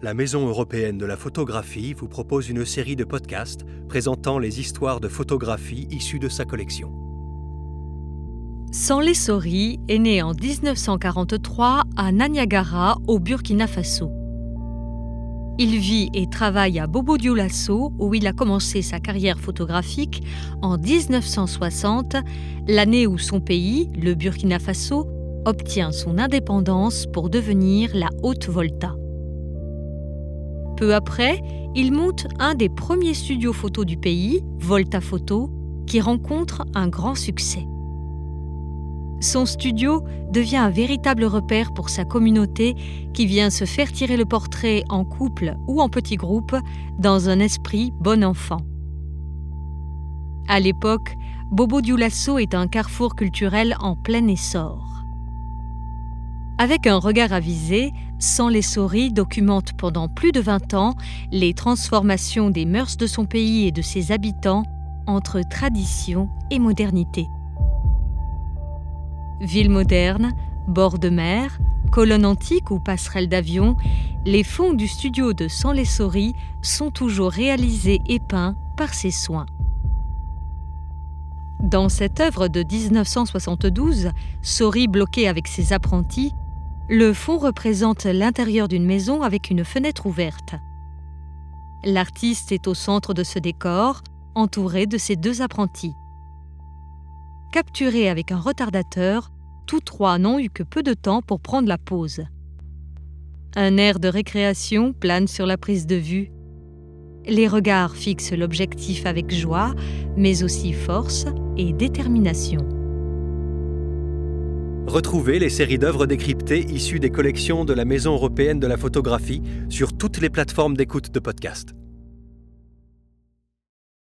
la Maison européenne de la photographie vous propose une série de podcasts présentant les histoires de photographie issues de sa collection. Sanlé Sori est né en 1943 à Nanyagara, au Burkina Faso. Il vit et travaille à Bobo Dioulasso, où il a commencé sa carrière photographique en 1960, l'année où son pays, le Burkina Faso, obtient son indépendance pour devenir la Haute-Volta. Peu après, il monte un des premiers studios photos du pays, Volta Photo, qui rencontre un grand succès. Son studio devient un véritable repère pour sa communauté qui vient se faire tirer le portrait en couple ou en petit groupe dans un esprit bon enfant. À l'époque, Bobo Dioulasso est un carrefour culturel en plein essor. Avec un regard avisé, Sans les souris documente pendant plus de 20 ans les transformations des mœurs de son pays et de ses habitants entre tradition et modernité. Ville moderne, bord de mer, colonne antique ou passerelle d'avion, les fonds du studio de Sans les Souris sont toujours réalisés et peints par ses soins. Dans cette œuvre de 1972, Sori bloqué avec ses apprentis, le fond représente l'intérieur d'une maison avec une fenêtre ouverte. L'artiste est au centre de ce décor, entouré de ses deux apprentis. Capturés avec un retardateur, tous trois n'ont eu que peu de temps pour prendre la pause. Un air de récréation plane sur la prise de vue. Les regards fixent l'objectif avec joie, mais aussi force et détermination. Retrouvez les séries d'œuvres décryptées issues des collections de la Maison européenne de la photographie sur toutes les plateformes d'écoute de podcast.